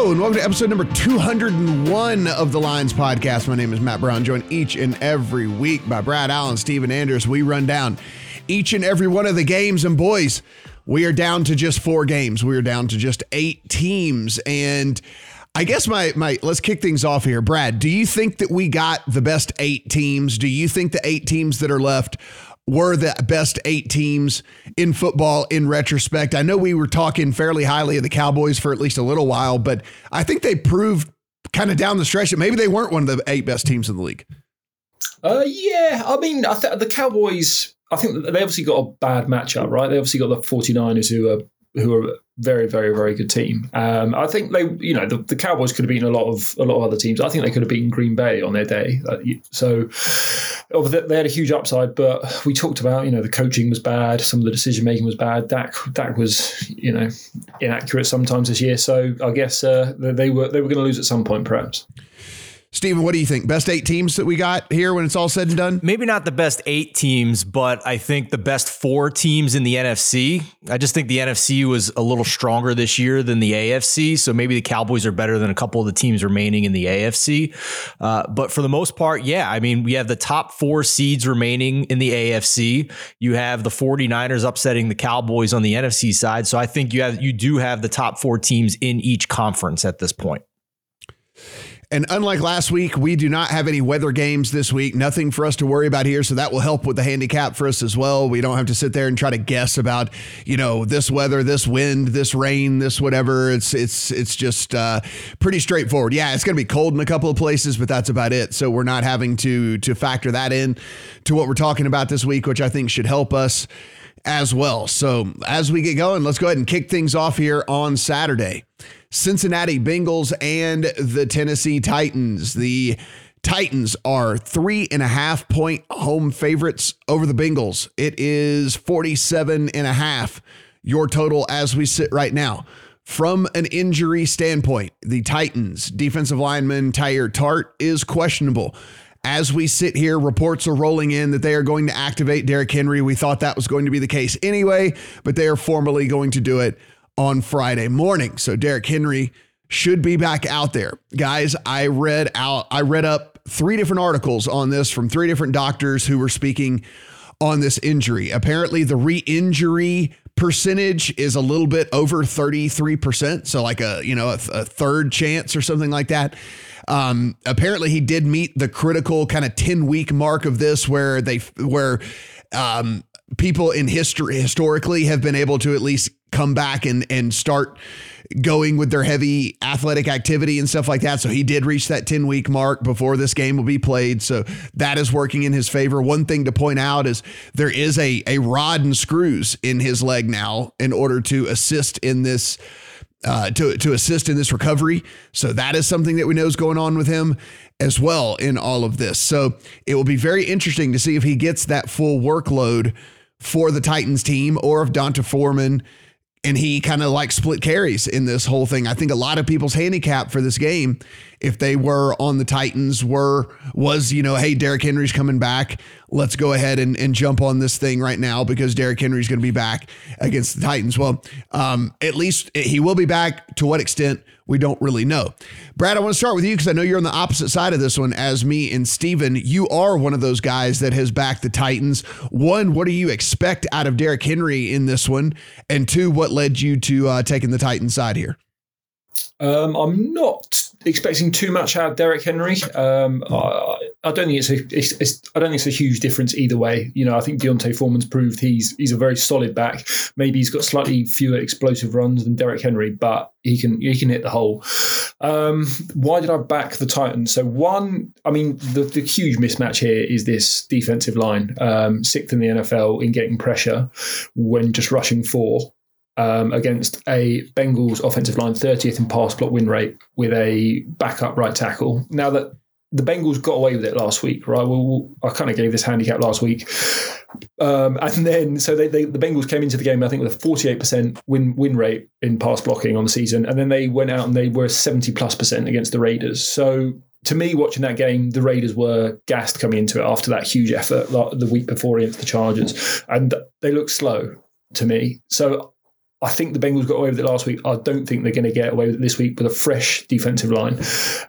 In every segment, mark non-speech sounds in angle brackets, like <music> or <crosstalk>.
Hello, and welcome to episode number 201 of the Lines Podcast. My name is Matt Brown, joined each and every week by Brad Allen, Stephen Andress. We run down each and every one of the games, and boys, we are down to just four games. We are down to just eight teams. And I guess my my let's kick things off here. Brad, do you think that we got the best eight teams? Do you think the eight teams that are left were the best eight teams in football in retrospect. I know we were talking fairly highly of the Cowboys for at least a little while, but I think they proved kind of down the stretch that maybe they weren't one of the eight best teams in the league. Uh, yeah, I mean, I th- the Cowboys, I think they obviously got a bad matchup, right? They obviously got the 49ers who are who are a very, very, very good team. Um, I think they, you know, the, the, Cowboys could have beaten a lot of a lot of other teams. I think they could have beaten Green Bay on their day. Uh, so they had a huge upside, but we talked about, you know, the coaching was bad, some of the decision making was bad. Dak, Dak was, you know, inaccurate sometimes this year. So I guess uh, they were they were going to lose at some point, perhaps. Steven, what do you think? Best eight teams that we got here when it's all said and done? Maybe not the best eight teams, but I think the best four teams in the NFC. I just think the NFC was a little stronger this year than the AFC. So maybe the Cowboys are better than a couple of the teams remaining in the AFC. Uh, but for the most part, yeah, I mean, we have the top four seeds remaining in the AFC. You have the 49ers upsetting the Cowboys on the NFC side. So I think you have you do have the top four teams in each conference at this point. And unlike last week, we do not have any weather games this week. Nothing for us to worry about here. So that will help with the handicap for us as well. We don't have to sit there and try to guess about, you know, this weather, this wind, this rain, this whatever. It's it's it's just uh, pretty straightforward. Yeah, it's going to be cold in a couple of places, but that's about it. So we're not having to to factor that in to what we're talking about this week, which I think should help us as well. So as we get going, let's go ahead and kick things off here on Saturday. Cincinnati Bengals and the Tennessee Titans. The Titans are three and a half point home favorites over the Bengals. It is 47 and a half, your total as we sit right now. From an injury standpoint, the Titans defensive lineman Teair Tart is questionable. As we sit here, reports are rolling in that they are going to activate Derrick Henry. We thought that was going to be the case anyway, but they are formally going to do it on Friday morning. So Derrick Henry should be back out there. Guys, I read out I read up three different articles on this from three different doctors who were speaking on this injury. Apparently the re-injury percentage is a little bit over 33%, so like a, you know, a, a third chance or something like that. Um, apparently he did meet the critical kind of 10 week mark of this where they where um, people in history historically have been able to at least come back and and start going with their heavy athletic activity and stuff like that. So he did reach that 10 week mark before this game will be played. So that is working in his favor. One thing to point out is there is a, a rod and screws in his leg now in order to assist in this. Uh, to to assist in this recovery, so that is something that we know is going on with him as well in all of this. So it will be very interesting to see if he gets that full workload for the Titans team, or if D'Onta Foreman and he kind of like split carries in this whole thing. I think a lot of people's handicap for this game, if they were on the Titans, were was you know, hey, Derrick Henry's coming back. Let's go ahead and, and jump on this thing right now because Derrick Henry's going to be back against the Titans. Well, um, at least he will be back. To what extent? we don't really know. Brad, I want to start with you because I know you're on the opposite side of this one as me and Steven. You are one of those guys that has backed the Titans. One, what do you expect out of Derrick Henry in this one? And two, what led you to uh, taking the Titans side here? Um, I'm not expecting too much out of Derrick Henry. Um, I, I, don't think it's a, it's, it's, I don't think it's a huge difference either way. You know, I think D'Onta Foreman's proved he's he's a very solid back. Maybe he's got slightly fewer explosive runs than Derrick Henry, but he can he can hit the hole. Um, why did I back the Titans? So one, I mean, the, the huge mismatch here is this defensive line, um, sixth in the NFL in getting pressure when just rushing four um, against a Bengals offensive line 30th in pass block win rate with a backup right tackle. Now that the Bengals got away with it last week, right? Well, I kind of gave this handicap last week. Um, and then, so they, they, the Bengals came into the game, I think, with a 48% win win rate in pass blocking on the season. And then they went out and they were 70 plus percent against the Raiders. So to me, watching that game, the Raiders were gassed coming into it after that huge effort the week before against the Chargers. And they looked slow to me. So I think the Bengals got away with it last week. I don't think they're going to get away with it this week with a fresh defensive line.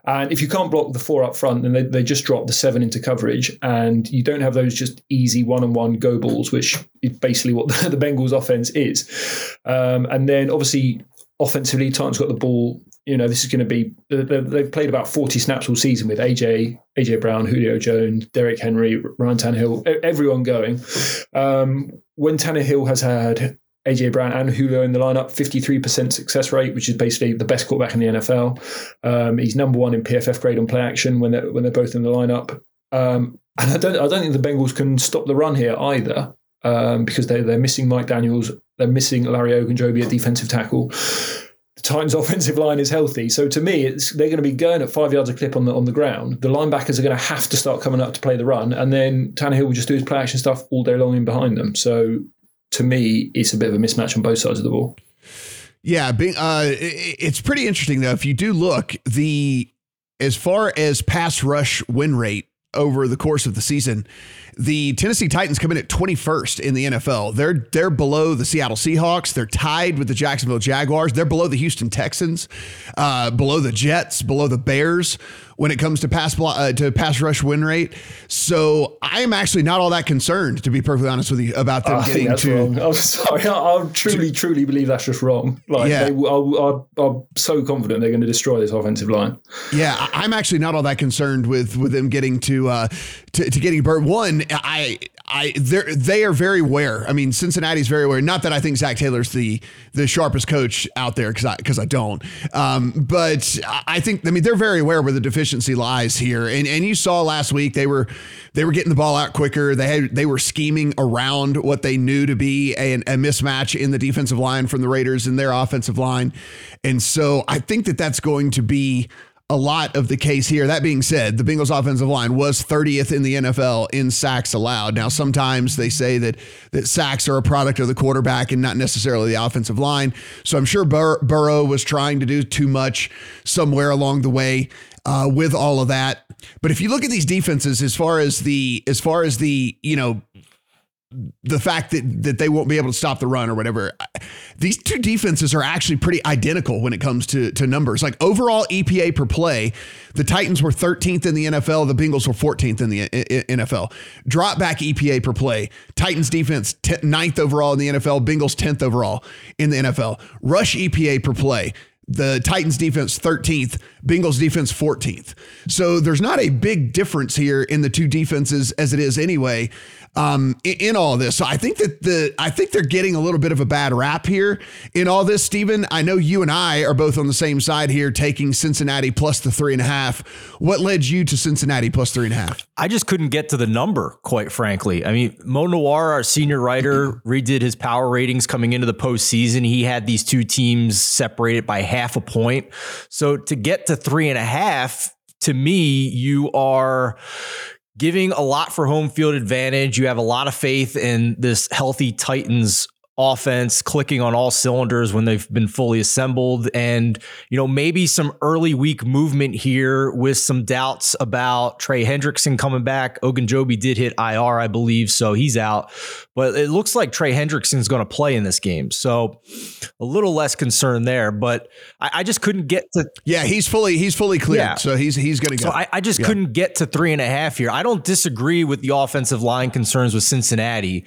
And if you can't block the four up front, then they, they just drop the seven into coverage, and you don't have those just easy one on one go balls, which is basically what the, <laughs> the Bengals offense is. Um, and then obviously offensively, Titans got the ball. You know, this is going to be they've played about forty snaps all season with AJ, AJ Brown, Julio Jones, Derrick Henry, Ryan Tannehill, everyone going. Um, when Tannehill has had AJ Brown and Julio in the lineup, 53% success rate, which is basically the best quarterback in the NFL. Um, he's number one in PFF grade on play action when they're when they're both in the lineup. Um, and I don't I don't think the Bengals can stop the run here either um, because they they're missing Mike Daniels, they're missing Larry Ogunjobi at defensive tackle. The Titans' <laughs> offensive line is healthy, so to me, they're going to be going at five yards a clip on the on the ground. The linebackers are going to have to start coming up to play the run, and then Tannehill will just do his play action stuff all day long in behind them. So to me, it's a bit of a mismatch on both sides of the ball. Yeah, being, uh, it's pretty interesting though. If you do look, the as far as pass rush win rate over the course of the season, the Tennessee Titans come in at 21st in the NFL. They're they're below the Seattle Seahawks. They're tied with the Jacksonville Jaguars. They're below the Houston Texans, uh, below the Jets, below the Bears when it comes to pass uh, to pass rush win rate. So I am actually not all that concerned, to be perfectly honest with you, about them getting to. Wrong. I'm sorry. I, I truly, truly believe that's just wrong. Like, yeah. they, I, am so confident they're going to destroy this offensive line. Yeah, I'm actually not all that concerned with with them getting to uh, to, to getting burnt. One, I I they they are very aware. I mean, Cincinnati's very aware. Not that I think Zac Taylor's the the sharpest coach out there because I because I don't. Um, but I think I mean they're very aware where the deficiency lies here. And and you saw last week they were they were getting the ball out quicker. They had they were scheming around what they knew to be a, a mismatch in the defensive line from the Raiders and their offensive line. And so I think that that's going to be a lot of the case here. That being said, the Bengals offensive line was 30th in the NFL in sacks allowed. Now, sometimes they say that that sacks are a product of the quarterback and not necessarily the offensive line. So I'm sure Bur- Burrow was trying to do too much somewhere along the way uh, with all of that. But if you look at these defenses, as far as the as far as the you know the fact that that they won't be able to stop the run or whatever. These two defenses are actually pretty identical when it comes to to numbers. Like overall EPA per play, the Titans were 13th in the NFL, the Bengals were 14th in the NFL. Drop back EPA per play, Titans defense 9th overall in the NFL, Bengals 10th overall in the NFL. Rush EPA per play, the Titans defense 13th, Bengals defense 14th. So there's not a big difference here in the two defenses as it is anyway um, in, in, all this. So I think that the I think they're getting a little bit of a bad rap here in all this, Stephen. I know you and I are both on the same side here, taking Cincinnati plus the three and a half. What led you to Cincinnati plus three and a half? I just couldn't get to the number, quite frankly. I mean, Mo Nuwwarah, our senior writer, redid his power ratings coming into the postseason. He had these two teams separated by half a point. So to get to three and a half, to me, you are giving a lot for home field advantage. You have a lot of faith in this healthy Titans offense clicking on all cylinders when they've been fully assembled and you know maybe some early week movement here with some doubts about Trey Hendrickson coming back Ogunjobi did hit IR I believe so he's out but it looks like Trey Hendrickson's going to play in this game. So a little less concern there, but I, I just couldn't get to. Yeah, he's fully he's fully cleared, yeah. so he's he's going to go. So I, I just yeah. couldn't get to three and a half here. I don't disagree with the offensive line concerns with Cincinnati.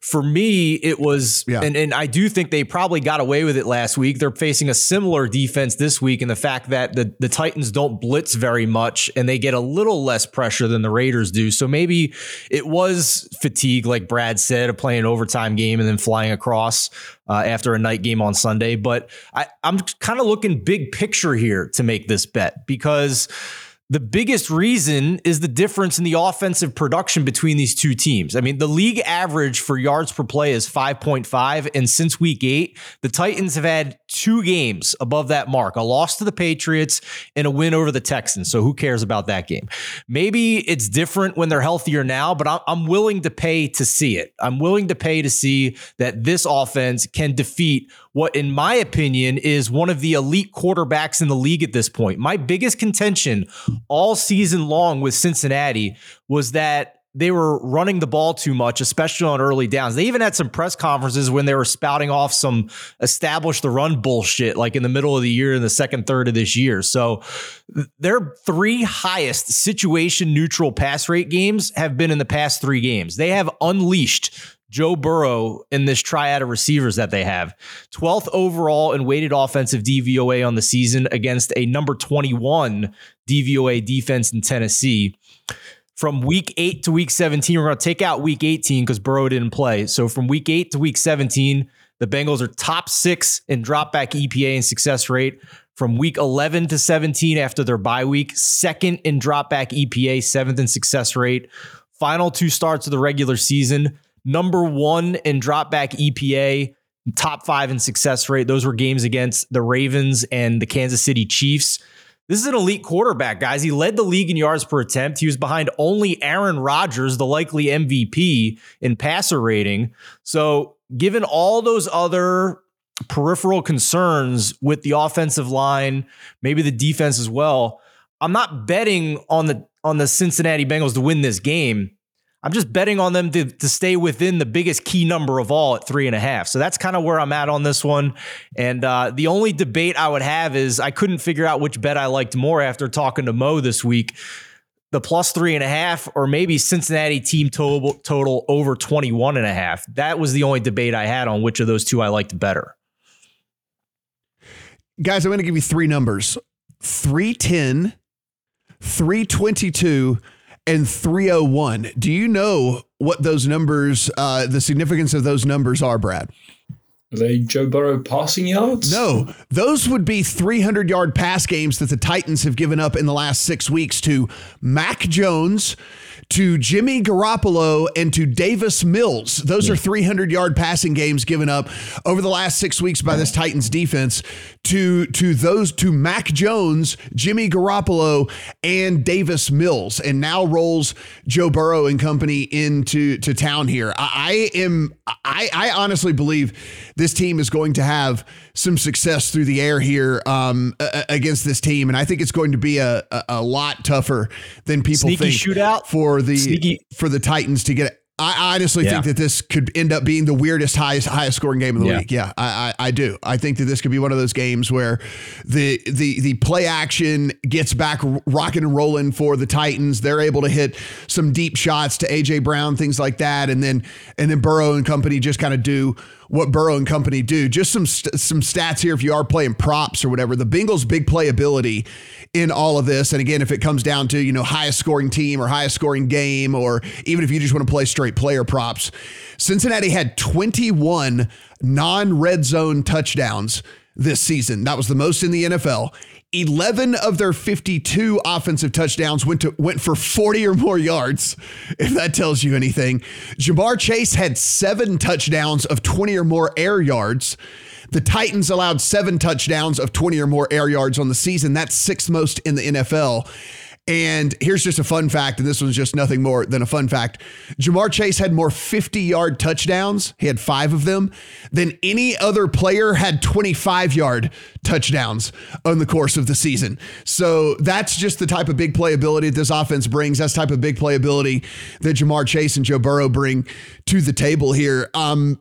For me, it was, yeah. And and I do think they probably got away with it last week. They're facing a similar defense this week, and the fact that the the Titans don't blitz very much and they get a little less pressure than the Raiders do. So maybe it was fatigue, like Brad said of playing an overtime game and then flying across uh, after a night game on Sunday. But I, I'm kind of looking big picture here to make this bet because the biggest reason is the difference in the offensive production between these two teams. I mean, the league average for yards per play is 5.5. And since week eight, the Titans have had two games above that mark a loss to the Patriots and a win over the Texans. So who cares about that game? Maybe it's different when they're healthier now, but I'm willing to pay to see it. I'm willing to pay to see that this offense can defeat what, in my opinion, is one of the elite quarterbacks in the league at this point. My biggest contention all season long with Cincinnati was that they were running the ball too much, especially on early downs. They even had some press conferences when they were spouting off some establish the run bullshit, like in the middle of the year in the second third of this year. So their three highest situation neutral pass rate games have been in the past three games. They have unleashed Joe Burrow in this triad of receivers that they have. 12th overall in weighted offensive DVOA on the season against a number 21 DVOA defense in Tennessee from week eight to week 17. We're going to take out week 18 because Burrow didn't play. So from week eight to week 17, the Bengals are top six in dropback EPA and success rate. From week 11 to 17 after their bye week, second in dropback EPA, seventh in success rate. Final two starts of the regular season, number one in dropback EPA, top five in success rate. Those were games against the Ravens and the Kansas City Chiefs. This is an elite quarterback, guys. He led the league in yards per attempt. He was behind only Aaron Rodgers, the likely MVP in passer rating. So, given all those other peripheral concerns with the offensive line, maybe the defense as well, I'm not betting on the on the Cincinnati Bengals to win this game. I'm just betting on them to, to stay within the biggest key number of all at three and a half. So that's kind of where I'm at on this one. And uh, the only debate I would have is I couldn't figure out which bet I liked more after talking to Mo this week. The plus three and a half, or maybe Cincinnati team total, total over 21 and a half. That was the only debate I had on which of those two I liked better. Guys, I'm going to give you three numbers 310, 322, and 301. Do you know what those numbers, uh, the significance of those numbers are, Brad? Are they Joe Burrow passing yards? No, those would be 300 yard pass games that the Titans have given up in the last six weeks to Mac Jones, to Jimmy Garoppolo and to Davis Mills. Those yeah. are 300 yard passing games given up over the last six weeks by this Titans defense to to those to Mac Jones, Jimmy Garoppolo, and Davis Mills, and now rolls Joe Burrow and company into to town here. I, I am I, I honestly believe this team is going to have some success through the air here um, against this team, and I think it's going to be a, a, a lot tougher than people think. Sneaky think shootout for the Sneaky. for the Titans to get I honestly yeah. think that this could end up being the weirdest highest highest scoring game of the yeah. week. Yeah, I, I, I do. I think that this could be one of those games where the the the play action gets back rocking and rolling for the Titans. They're able to hit some deep shots to AJ Brown, things like that, and then and then Burrow and company just kind of do what Burrow and company do. Just some some stats here if you are playing props or whatever. The Bengals' big playability in all of this, and again, if it comes down to you know highest scoring team or highest scoring game, or even if you just want to play straight player props, Cincinnati had 21 non-red zone touchdowns this season. That was the most in the NFL. 11 of their 52 offensive touchdowns went to went for 40 or more yards, if that tells you anything. Ja'Marr Chase had 7 touchdowns of 20 or more air yards. The Titans allowed 7 touchdowns of 20 or more air yards on the season. That's sixth most in the NFL. And here's just a fun fact, and this one's just nothing more than a fun fact. Ja'Marr Chase had more 50 yard touchdowns, he had five of them, than any other player had 25 yard touchdowns on the course of the season. So that's just the type of big playability this offense brings. That's type of big playability that Ja'Marr Chase and Joe Burrow bring to the table here. Um,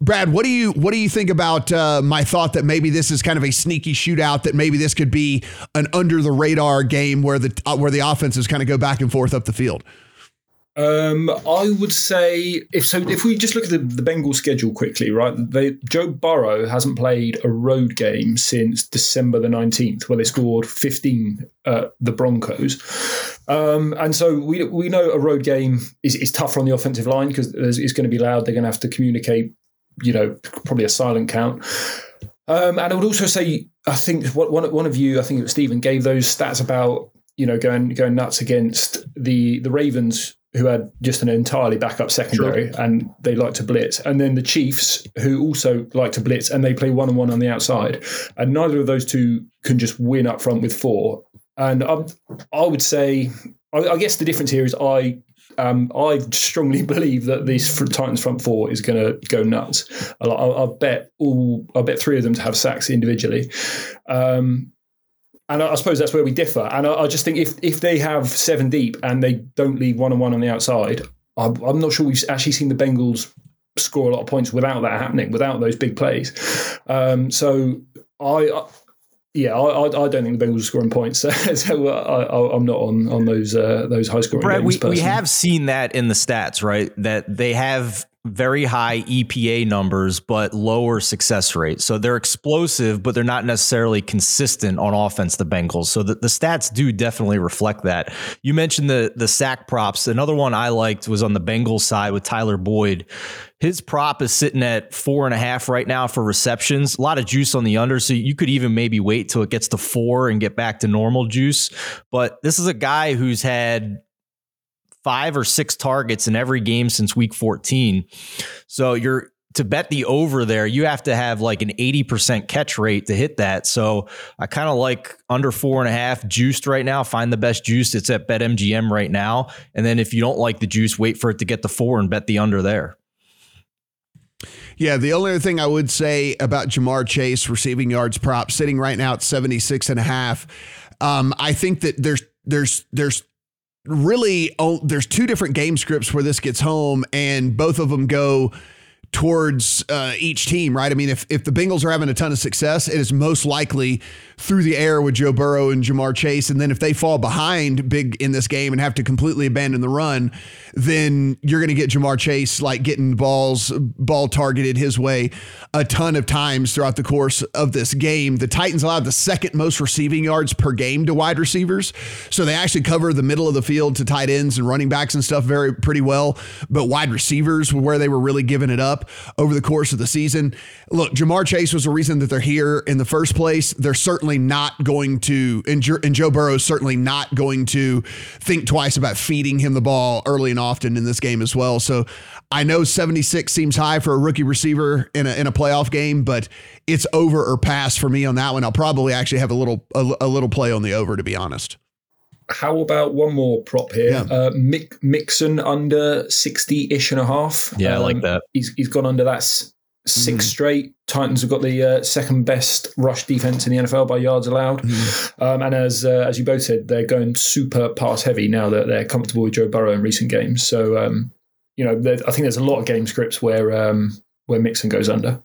Brad, what do you what do you think about uh, my thought that maybe this is kind of a sneaky shootout? That maybe this could be an under the radar game where the uh, where the offenses kind of go back and forth up the field. Um, I would say if so. If we just look at the, the Bengals schedule quickly, right? They, Joe Burrow hasn't played a road game since December the nineteenth, where they scored fifteen uh, the Broncos. Um, and so we we know a road game is, is tougher on the offensive line because it's going to be loud. They're going to have to communicate you know, probably a silent count. Um, and I would also say, I think one, one of you, I think it was Stephen, gave those stats about you know going going nuts against the the Ravens, who had just an entirely backup secondary, sure. and they like to blitz, and then the Chiefs, who also like to blitz, and they play one on one on the outside, and neither of those two can just win up front with four. And I, I would say, I, I guess the difference here is I um, I strongly <laughs> believe that this Titans front four is going to go nuts. I'll, I'll, bet all. I'll bet three of them to have sacks individually. Um, and I, suppose that's where we differ. And I, I, just think if if they have seven deep and they don't leave one on one on the outside, I'm, I'm not sure we've actually seen the Bengals score a lot of points without that happening, without those big plays. Um, so I, yeah, I, I, don't think the Bengals are scoring points, <laughs> so, so I, am not on on those uh, those high scoring Brad, games. We, we have seen that in the stats, right? That they have very high EPA numbers, but lower success rate. So they're explosive, but they're not necessarily consistent on offense, the Bengals. So the, the stats do definitely reflect that. You mentioned the the sack props. Another one I liked was on the Bengals side with Tyler Boyd. His prop is sitting at four and a half right now for receptions. A lot of juice on the under. So you could even maybe wait till it gets to four and get back to normal juice. But this is a guy who's had five or six targets in every game since week 14. So you're to bet the over there, you have to have like an 80% catch rate to hit that. So I kind of like under four and a half juiced right now. Find the best juice. It's at BetMGM right now. And then if you don't like the juice, wait for it to get the four and bet the under there. Yeah, the only other thing I would say about Ja'Marr Chase receiving yards prop sitting right now at 76 and a half. Um, I think that there's there's there's really oh, there's two different game scripts where this gets home, and both of them go towards uh, each team, right? I mean, if, if the Bengals are having a ton of success, it is most likely through the air with Joe Burrow and Ja'Marr Chase. And then if they fall behind big in this game and have to completely abandon the run, then you're going to get Ja'Marr Chase like getting balls, ball targeted his way a ton of times throughout the course of this game. The Titans allowed the second most receiving yards per game to wide receivers. So they actually cover the middle of the field to tight ends and running backs and stuff very pretty well. But wide receivers were where they were really giving it up over the course of the season. Look, Ja'Marr Chase was the reason that they're here in the first place. They're certainly not going to, and, and Joe Burrow is certainly not going to think twice about feeding him the ball early and often in this game as well. So I know 76 seems high for a rookie receiver in a, in a playoff game, but it's over or pass for me on that one. I'll probably actually have a little a, a little play on the over to be honest. How about one more prop here? Yeah. Uh, Mick, Mixon under 60 ish and a half. Yeah, um, I like um, that. He's, he's gone under that six mm. straight. Titans have got the uh, second best rush defense in the NFL by yards allowed. Mm. Um, and as uh, as you both said, they're going super pass heavy now that they're comfortable with Joe Burrow in recent games. So, um, you know, I think there's a lot of game scripts where um, where Mixon goes under.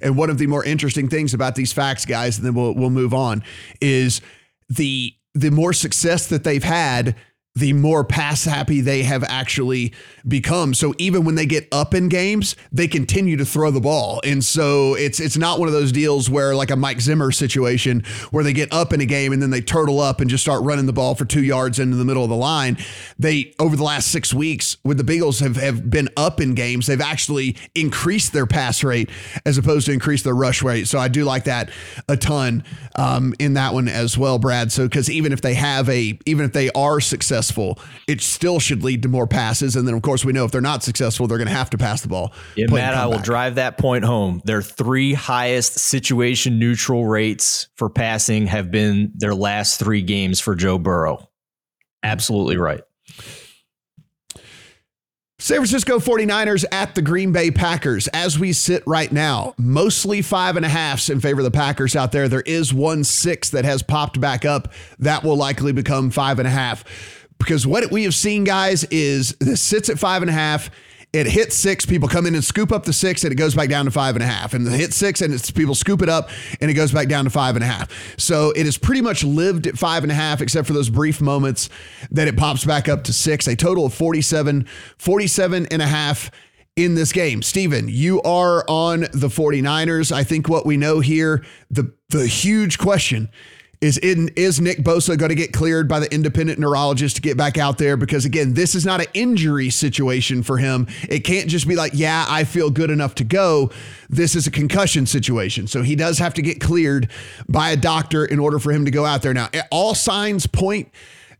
And one of the more interesting things about these facts, guys, and then we'll we'll move on, is the the more success that they've had, the more pass happy they have actually become. So even when they get up in games, they continue to throw the ball. And so it's it's not one of those deals where like a Mike Zimmer situation where they get up in a game and then they turtle up and just start running the ball for 2 yards into the middle of the line. They over the last 6 weeks with the Bengals have have been up in games, they've actually increased their pass rate as opposed to increase their rush rate. So I do like that a ton um, in that one as well, Brad. So cuz even if they have a even if they are successful successful, it still should lead to more passes. And then, of course, we know if they're not successful, they're going to have to pass the ball. Yeah, Matt, I will drive that point home. Their three highest situation neutral rates for passing have been their last three games for Joe Burrow. Absolutely right. San Francisco 49ers at the Green Bay Packers. As we sit right now, mostly five and a halfs in favor of the Packers out there. There is one six that has popped back up. That will likely become five and a half because what we have seen, guys, is this sits at five and a half. It hits six, people come in and scoop up the six, and it goes back down to five and a half. And it hits six, and it's people scoop it up, and it goes back down to five and a half. So it has pretty much lived at five and a half, except for those brief moments that it pops back up to six. A total of 47, 47 and a half in this game. Steven, you are on the 49ers. I think what we know here, the the huge question is in is Nick Bosa going to get cleared by the independent neurologist to get back out there? Because again, this is not an injury situation for him. It can't just be like, yeah, I feel good enough to go. This is a concussion situation. So he does have to get cleared by a doctor in order for him to go out there. Now, all signs point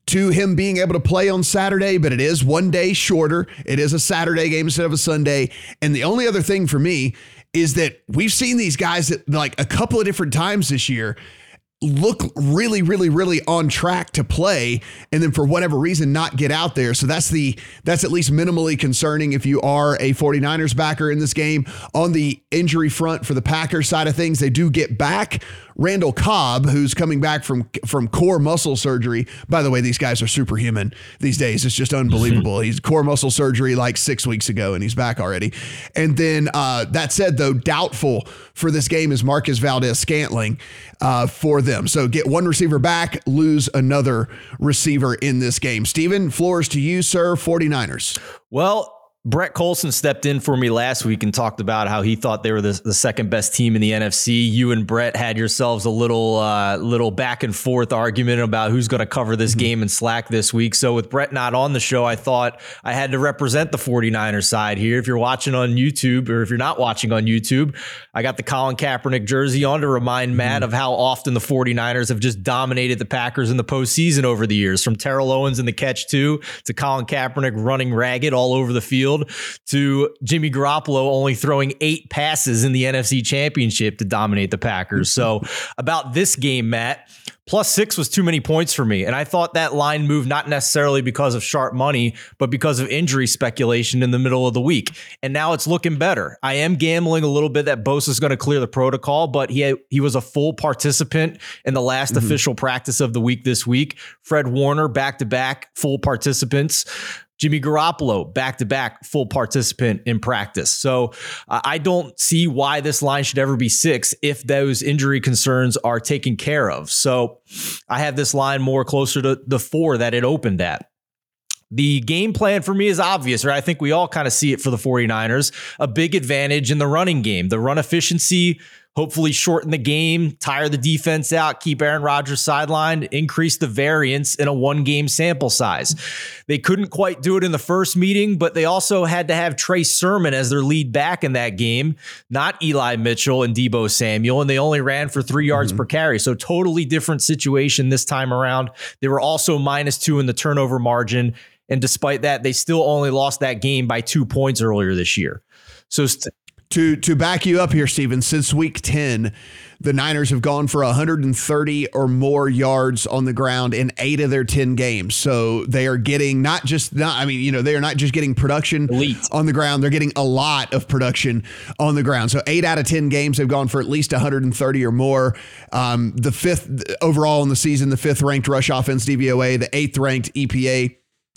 to him being able to play on Saturday, but it is one day shorter. It is a Saturday game instead of a Sunday. And the only other thing for me is that we've seen these guys that like a couple of different times this year look really really really on track to play and then for whatever reason not get out there so that's the that's at least minimally concerning if you are a 49ers backer in this game on the injury front for the Packers side of things they do get back Randall Cobb, who's coming back from from core muscle surgery. By the way, these guys are superhuman these days. It's just <laughs> unbelievable. he's core muscle surgery like six weeks ago, and he's back already. And then uh, that said, though, doubtful for this game is Marquez Valdes-Scantling uh, for them. So get one receiver back, lose another receiver in this game. Stephen, floors to you, sir. 49ers. Well, Brett Collson stepped in for me last week and talked about how he thought they were the, the second best team in the NFC. You and Brett had yourselves a little uh, little back and forth argument about who's going to cover this mm-hmm. game and slack this week. So with Brett not on the show, I thought I had to represent the 49ers side here. If you're watching on YouTube or if you're not watching on YouTube, I got the Colin Kaepernick jersey on to remind Matt mm-hmm. of how often the 49ers have just dominated the Packers in the postseason over the years, from Terrell Owens in the catch two to Colin Kaepernick running ragged all over the field field to Jimmy Garoppolo only throwing eight passes in the NFC Championship to dominate the Packers. So, <laughs> about this game, Matt, plus six was too many points for me. And I thought that line moved not necessarily because of sharp money, but because of injury speculation in the middle of the week. And now it's looking better. I am gambling a little bit that Bosa is going to clear the protocol, but he had, he was a full participant in the last mm-hmm. official practice of the week this week. Fred Warner back to back full participants. Jimmy Garoppolo, back to back full participant in practice. So uh, I don't see why this line should ever be six if those injury concerns are taken care of. So I have this line more closer to the four that it opened at. The game plan for me is obvious, right? I think we all kind of see it for the 49ers. A big advantage in the running game. The run efficiency hopefully shorten the game, tire the defense out, keep Aaron Rodgers sidelined, increase the variance in a one game sample size. They couldn't quite do it in the first meeting, but they also had to have Trey Sermon as their lead back in that game, not Eli Mitchell and Deebo Samuel, and they only ran for three yards mm-hmm. per carry. So totally different situation this time around. They were also minus two in the turnover margin. And despite that, they still only lost that game by two points earlier this year. So st- to to back you up here, Stephen, since week 10, the Niners have gone for 130 or more yards on the ground in eight of their 10 games. So they are getting not just not, I mean, you know, they are not just getting production Elite. on the ground, they're getting a lot of production on the ground. So eight out of 10 games they've gone for at least 130 or more. Um, the fifth overall in the season, the fifth ranked rush offense DVOA, the eighth ranked EPA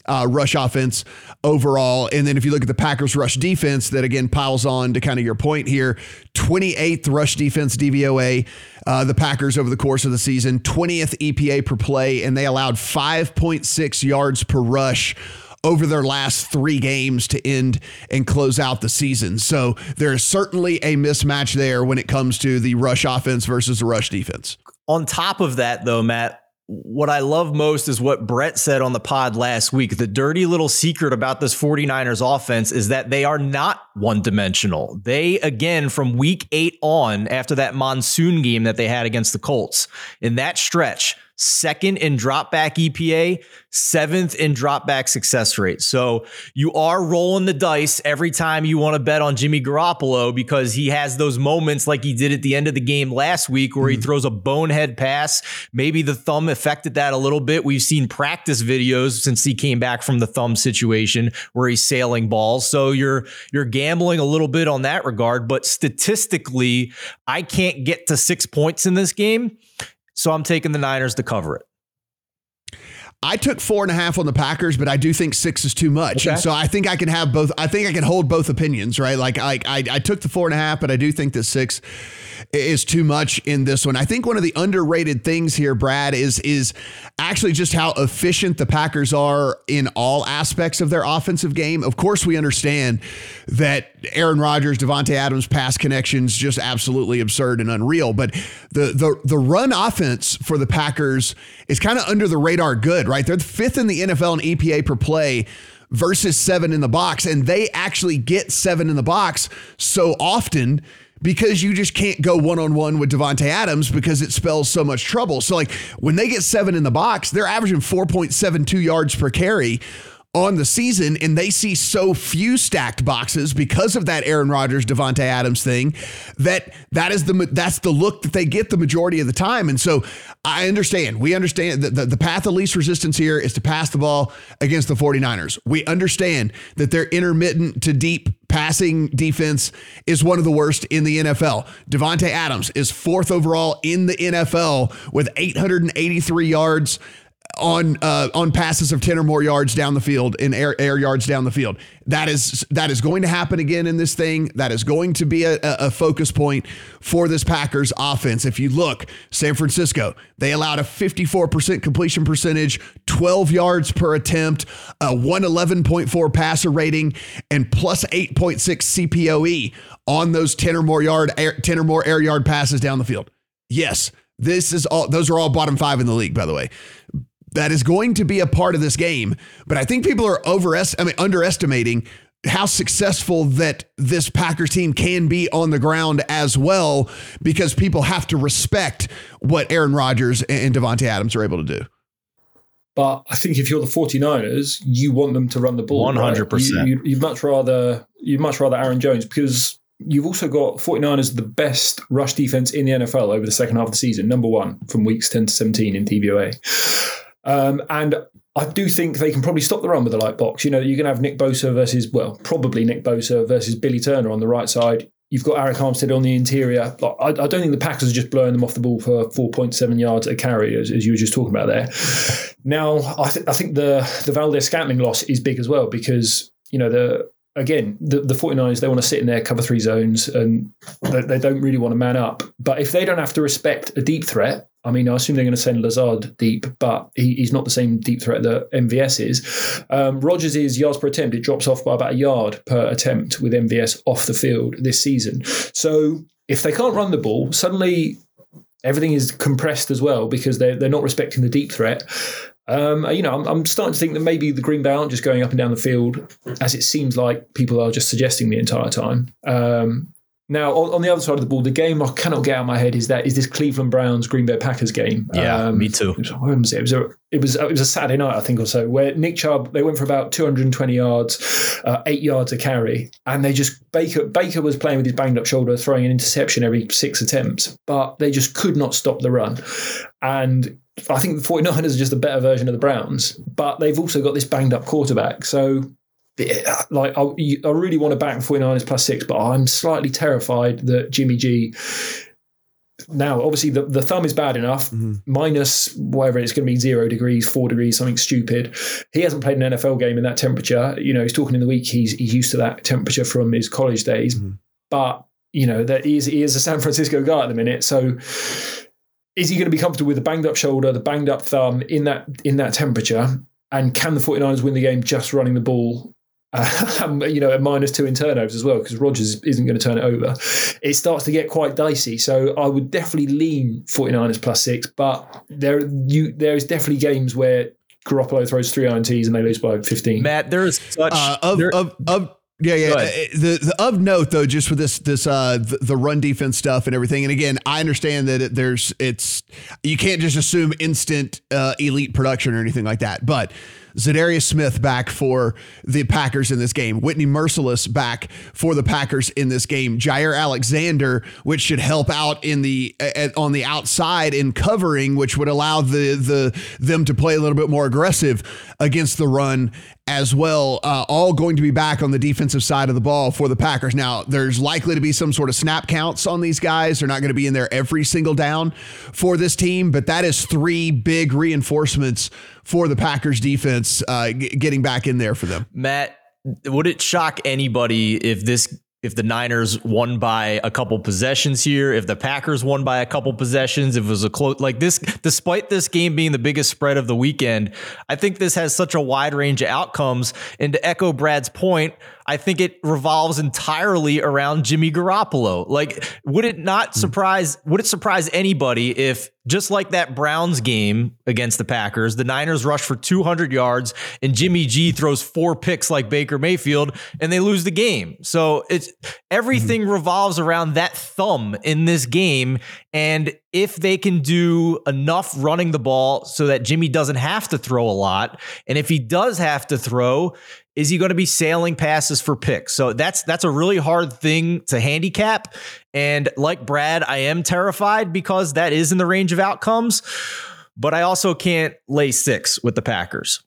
uh, rush offense overall. And then if you look at the Packers rush defense, that again piles on to kind of your point here 28th rush defense DVOA, uh, the Packers over the course of the season, 20th EPA per play, and they allowed 5.6 yards per rush over their last three games to end and close out the season. So there is certainly a mismatch there when it comes to the rush offense versus the rush defense. On top of that, though, Matt, what I love most is what Brett said on the pod last week. The dirty little secret about this 49ers offense is that they are not one dimensional. They, again, from week eight on, after that monsoon game that they had against the Colts, in that stretch, second in drop back EPA, seventh in drop back success rate. So you are rolling the dice every time you want to bet on Jimmy Garoppolo because he has those moments like he did at the end of the game last week where mm-hmm. he throws a bonehead pass. Maybe the thumb affected that a little bit. We've seen practice videos since he came back from the thumb situation where he's sailing balls. So you're you're gambling a little bit on that regard, but statistically, I can't get to 6 points in this game. So I'm taking the Niners to cover it. I took four and a half on the Packers, but I do think six is too much. Okay. And so I think I can have both. I think I can hold both opinions, right? Like I, I, I took the four and a half, but I do think that six is too much in this one. I think one of the underrated things here, Brad, is is actually just how efficient the Packers are in all aspects of their offensive game. Of course, we understand that Aaron Rodgers, Davante Adams pass connections just absolutely absurd and unreal, but the the the run offense for the Packers is kind of under the radar good, right? They're fifth in the NFL in EPA per play versus seven in the box, and they actually get seven in the box so often because you just can't go one on one with Davante Adams because it spells so much trouble. So like when they get seven in the box, they're averaging 4.72 yards per carry on the season and they see so few stacked boxes because of that Aaron Rodgers Davante Adams thing that that is the that's the look that they get the majority of the time. And so I understand. We understand that the, the path of least resistance here is to pass the ball against the 49ers. We understand that they're intermittent to deep passing defense is one of the worst in the NFL Davante Adams is fourth overall in the NFL with 883 yards on uh, on passes of 10 or more yards down the field in air, air yards down the field. That is that is going to happen again in this thing. That is going to be a, a focus point for this Packers offense. If you look, San Francisco, they allowed a 54% completion percentage, 12 yards per attempt, a 111.4 passer rating, and plus 8.6 CPOE on those 10 or more yard 10 or more air yard passes down the field. Yes, this is all those are all bottom 5 in the league by the way that is going to be a part of this game. But I think people are overest I mean underestimating how successful that this Packers team can be on the ground as well, because people have to respect what Aaron Rodgers and Davante Adams are able to do. But I think if you're the 49ers, you want them to run the ball. 100%. Right? You, would much rather you'd much rather Aaron Jones because you've also got 49ers the best rush defense in the NFL over the second half of the season, number one from weeks 10 to 17 in DVOA. Um, and I do think they can probably stop the run with the light box. You know, you're going to have Nick Bosa versus, well, probably Nick Bosa versus Billy Turner on the right side. You've got Arik Armstead on the interior. I, I, don't think the Packers are just blowing them off the ball for 4.7 yards a carry, as, as you were just talking about there. Now, I, th- I think the the Valdes-Scantling loss is big as well because, you know, the again, the, the 49ers, they want to sit in their cover three zones and they, they, don't really want to man up. But if they don't have to respect a deep threat, I mean, I assume they're going to send Lazard deep, but he, he's not the same deep threat that MVS is. Um, Rodgers' yards per attempt, it drops off by about a yard per attempt with MVS off the field this season. So if they can't run the ball, suddenly everything is compressed as well because they're, they're not respecting the deep threat. Um, you know, I'm, I'm, starting to think that maybe the Green Bay aren't just going up and down the field, as it seems like people are just suggesting the entire time. Um, now, on, on, the other side of the ball, the game I cannot get out of my head is that is this Cleveland Browns Green Bay Packers game. Yeah, um, me too. When was it? It was a it was it was a Saturday night, I think, or so, where Nick Chubb they went for about 220 yards, uh, eight yards a carry, and they just Baker Baker was playing with his banged up shoulder, throwing an interception every six attempts, but they just could not stop the run, and I think the 49ers are just a better version of the Browns, but they've also got this banged up quarterback. So like I, I really want to back 49ers plus six, but I'm slightly terrified that Jimmy G. Now, obviously, the, the thumb is bad enough, mm-hmm. minus whatever it's going to be zero degrees, four degrees, something stupid. He hasn't played an NFL game in that temperature. You know, he's talking in the week, he's, he's used to that temperature from his college days. Mm-hmm. But, you know, that he is, he is a San Francisco guy at the minute. So, is he going to be comfortable with the banged up shoulder, the banged up thumb in that in that temperature? And can the 49ers win the game just running the ball <laughs> um, you know, at minus two in turnovers as well, because Rodgers isn't going to turn it over. It starts to get quite dicey. So I would definitely lean 49ers plus six, but there you there is definitely games where Garoppolo throws three INTs and they lose by 15. Matt, there is such uh, of, there, of, of yeah, yeah. Uh, the, the of note though, just with this this uh the, the, run defense stuff and everything, and again, I understand that it, there's it's you can't just assume instant uh, elite production or anything like that, but Za'Darius Smith back for the Packers in this game. Whitney Mercilus back for the Packers in this game. Jaire Alexander, which should help out in the uh, on the outside in covering, which would allow the the them to play a little bit more aggressive against the run as well, uh, all going to be back on the defensive side of the ball for the Packers. Now, there's likely to be some sort of snap counts on these guys. They're not going to be in there every single down for this team, but that is three big reinforcements for the Packers defense uh, g- getting back in there for them. Matt, would it shock anybody if this if the Niners won by a couple possessions here, if the Packers won by a couple possessions, if it was a close like this, despite this game being the biggest spread of the weekend, I think this has such a wide range of outcomes. And to echo Brad's point, I think it revolves entirely around Jimmy Garoppolo. Like, would it not hmm. surprise? Would it surprise anybody if just like that Browns game against the Packers, the Niners rush for 200 yards and Jimmy G throws four picks like Baker Mayfield and they lose the game. So it's everything mm-hmm. revolves around that thumb in this game. And if they can do enough running the ball so that Jimmy doesn't have to throw a lot, and if he does have to throw, is he going to be sailing passes for picks? So that's that's a really hard thing to handicap. And like Brad, I am terrified because that is in the range of outcomes. But I also can't lay six with the Packers.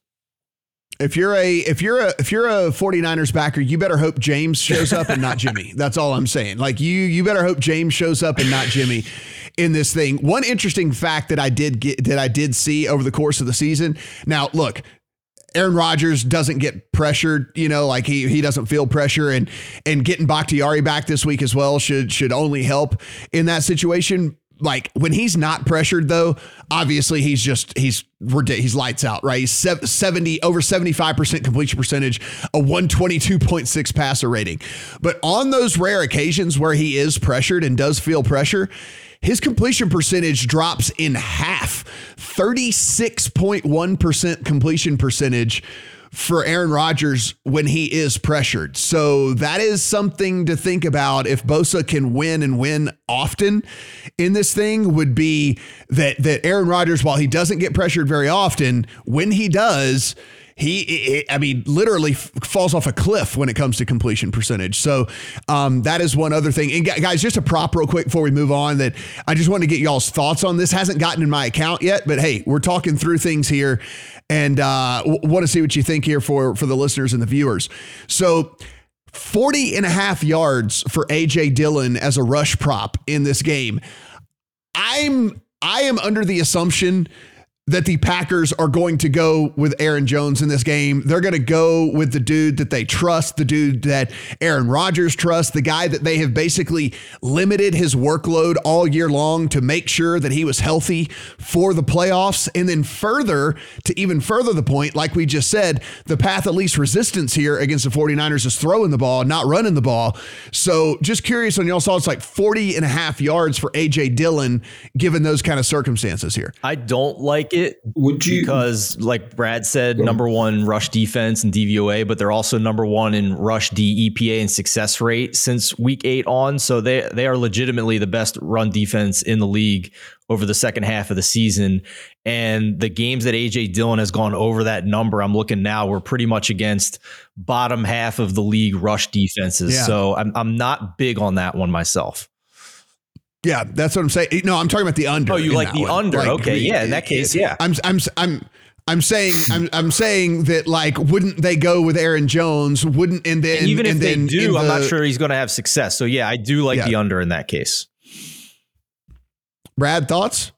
If you're a if you're a if you're a 49ers backer, you better hope James shows up and not Jimmy. <laughs> That's all I'm saying. Like you you better hope James shows up and not Jimmy in this thing. One interesting fact that I did get that I did see over the course of the season. Now, look, Aaron Rodgers doesn't get pressured, you know, like he he doesn't feel pressure and and getting Bakhtiari back this week as well should should only help in that situation. Like when he's not pressured though, obviously he's just he's he's lights out, right? He's 70 over 75% completion percentage, a 122.6 passer rating. But on those rare occasions where he is pressured and does feel pressure, his completion percentage drops in half 36.1% completion percentage for Aaron Rodgers when he is pressured. So that is something to think about if Bosa can win and win often in this thing would be that that Aaron Rodgers while he doesn't get pressured very often, when he does, he, I mean, literally falls off a cliff when it comes to completion percentage. So um, that is one other thing. And guys, just a prop real quick before we move on that I just wanted to get y'all's thoughts on this. Hasn't gotten in my account yet, but hey, we're talking through things here and uh, want to see what you think here for, for the listeners and the viewers. So 40 and a half yards for AJ Dillon as a rush prop in this game. I'm I am under the assumption that the Packers are going to go with Aaron Jones in this game. They're going to go with the dude that they trust, the dude that Aaron Rodgers trusts, the guy that they have basically limited his workload all year long to make sure that he was healthy for the playoffs. And then further, to even further the point, like we just said, the path of least resistance here against the 49ers is throwing the ball, not running the ball. So just curious on y'all saw it's like 40 and a half yards for AJ Dillon given those kind of circumstances here. I don't like it. Would you? Because, like Brad said, number one rush defense and DVOA, but they're also number one in rush D EPA and success rate since week eight on. So they they are legitimately the best run defense in the league over the second half of the season. And the games that AJ Dillon has gone over that number, I'm looking now, we're pretty much against bottom half of the league rush defenses. Yeah. So I'm I'm not big on that one myself. Yeah, that's what I'm saying. No, I'm talking about the under. Oh, you like the one. under? Like, okay, yeah. In that case, yeah. I'm I'm I'm I'm saying I'm I'm saying that like wouldn't they go with Aaron Jones? Wouldn't and then and even and if they do, the, I'm not sure he's going to have success. So yeah, I do like yeah. the under in that case. Brad, thoughts?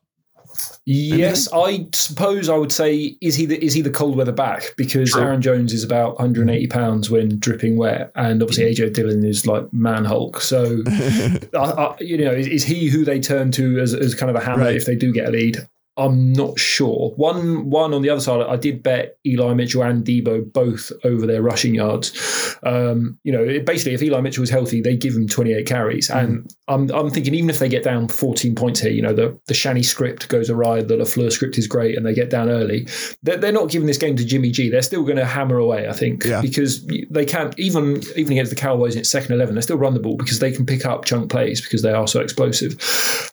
Yes, I suppose I would say is he the is he the cold weather back because True. Aaron Jones is about 180 pounds when dripping wet, and obviously AJ Dillon is like man Hulk. So, <laughs> I, I, you know, is, is, he who they turn to as, as kind of a hammer right. if they do get a lead? I'm not sure. One one on the other side, I did bet Eli Mitchell and Deebo both over their rushing yards. Um, you know, it, basically, if Eli Mitchell was healthy, they give him 28 carries. Mm. And I'm, I'm thinking, even if they get down 14 points here, you know, the, the Shanny script goes awry, the LaFleur script is great, and they get down early, they're, they're not giving this game to Jimmy G. They're still going to hammer away, I think, yeah. because they can't, even, even against the Cowboys in its second 11, they still run the ball because they can pick up chunk plays because they are so explosive.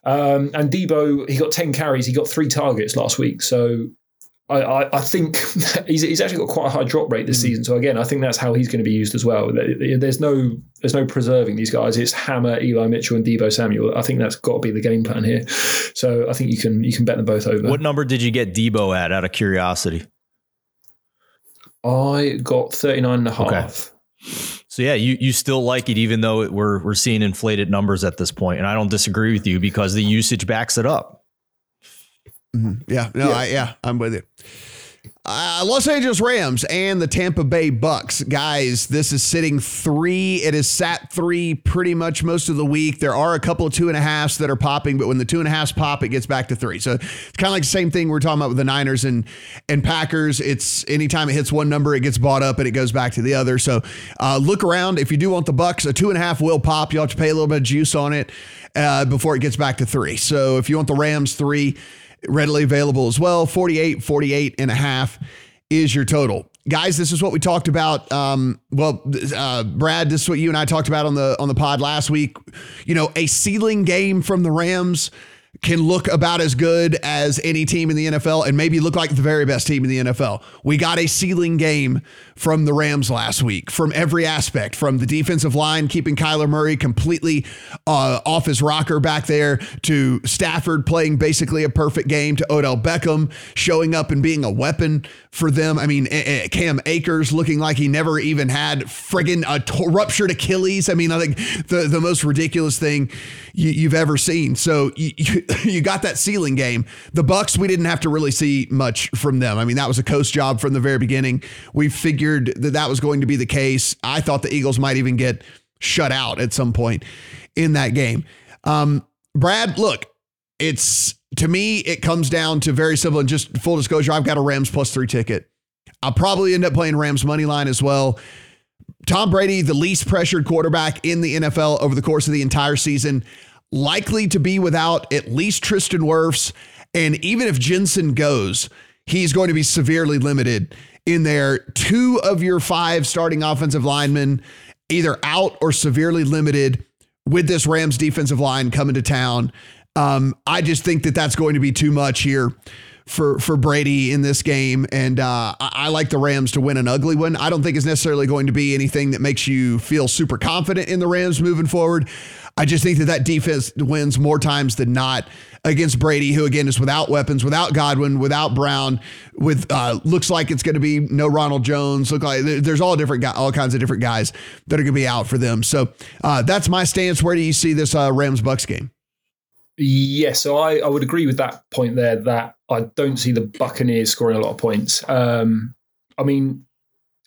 Um, and Deebo, he got 10 carries, he got three targets last week. So I, I, I think <laughs> he's, he's actually got quite a high drop rate this mm. season. So again, I think that's how he's going to be used as well. There's no there's no preserving these guys. It's Hammer, Eli Mitchell, and Deebo Samuel. I think that's got to be the game plan here. So I think you can you can bet them both over. What number did you get Deebo at? Out of curiosity, I got 39 and a half. Okay. So yeah, you you still like it even though it, we're we're seeing inflated numbers at this point, and I don't disagree with you because the usage backs it up. Mm-hmm. Yeah, no, yeah. I, yeah, I'm with you. Uh, Los Angeles Rams and the Tampa Bay Bucks. Guys, this is sitting three. It is sat three pretty much most of the week. There are a couple of two and a halfs that are popping, but when the two and a halfs pop, it gets back to three. So it's kind of like the same thing we're talking about with the Niners and, and Packers. It's anytime it hits one number, it gets bought up and it goes back to the other. So uh, look around. If you do want the Bucks, a two and a half will pop. You'll have to pay a little bit of juice on it uh, before it gets back to three. So if you want the Rams three, readily available as well. 48, 48 and a half is your total. Guys, this is what we talked about. Um, well, uh, Brad, this is what you and I talked about on the on the pod last week. You know, a ceiling game from the Rams can look about as good as any team in the NFL and maybe look like the very best team in the NFL. We got a ceiling game from the Rams last week from every aspect, from the defensive line keeping Kyler Murray completely uh, off his rocker back there to Stafford playing basically a perfect game to Odell Beckham showing up and being a weapon for them. I mean, Cam Akers looking like he never even had friggin' a t- ruptured Achilles. I mean, I think the, the most ridiculous thing you, have ever seen. So <laughs> you, you got that ceiling game. The Bucks, we didn't have to really see much from them. I mean, that was a coast job from the very beginning. We figured that that was going to be the case. I thought the Eagles might even get shut out at some point in that game. Um, Brad, look, it's to me, it comes down to very simple and just full disclosure. I've got a Rams plus three ticket. I'll probably end up playing Rams money line as well. Tom Brady, the least pressured quarterback in the NFL over the course of the entire season likely to be without at least Tristan Wirfs. And even if Jensen goes, he's going to be severely limited in there. Two of your five starting offensive linemen either out or severely limited with this Rams defensive line coming to town. Um, I just think that that's going to be too much here for for Brady in this game, and uh, I, I, like the Rams to win an ugly one. I don't think it's necessarily going to be anything that makes you feel super confident in the Rams moving forward. I just think that that defense wins more times than not against Brady, who again is without weapons, without Godwin, without Brown, with uh, looks like it's going to be no Ronald Jones. Look like there's all different guys, all kinds of different guys that are going to be out for them. So uh, that's my stance. Where do you see this uh, Rams Bucks game? Yeah, so I, I would agree with that point there that I don't see the Buccaneers scoring a lot of points. Um, I mean,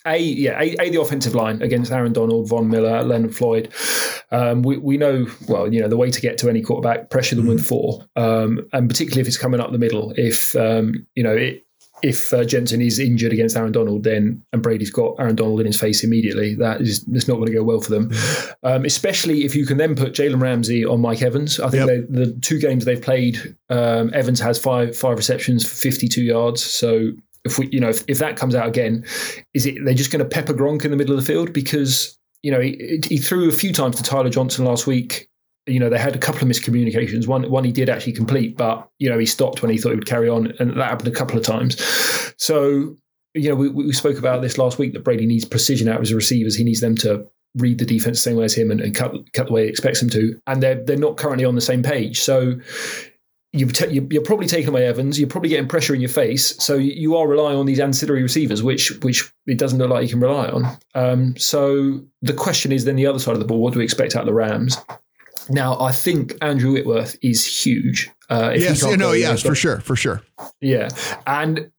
a yeah, a, a, the offensive line against Aaron Donald, Von Miller, Leonard Floyd. Um, we we know well, you know the way to get to any quarterback, pressure them with four, um, and particularly if it's coming up the middle. If um, you know it, if uh, Jensen is injured against Aaron Donald, then and Brady's got Aaron Donald in his face immediately, that is that's not going to go well for them. Um, especially if you can then put Jalen Ramsey on Mike Evans. I think yep. the two games they've played, um, Evans has five five receptions for 52 yards. So if we, you know, if, if that comes out again, is it they're just going to pepper Gronk in the middle of the field because you know he, he threw a few times to Tyler Johnson last week. You know they had a couple of miscommunications. One one he did actually complete, but you know he stopped when he thought he would carry on, and that happened a couple of times. So you know we, we spoke about this last week that Brady needs precision out of his receivers. He needs them to read the defense the same way as him and, and cut cut the way he expects them to, and they're they're not currently on the same page. So you you're probably taking away Evans. You're probably getting pressure in your face, so you are relying on these ancillary receivers, which which it doesn't look like you can rely on. Um, so the question is then the other side of the ball: what do we expect out of the Rams? Now, I think Andrew Whitworth is huge. Uh, yes, no, yes, for sure, for sure. Yeah, and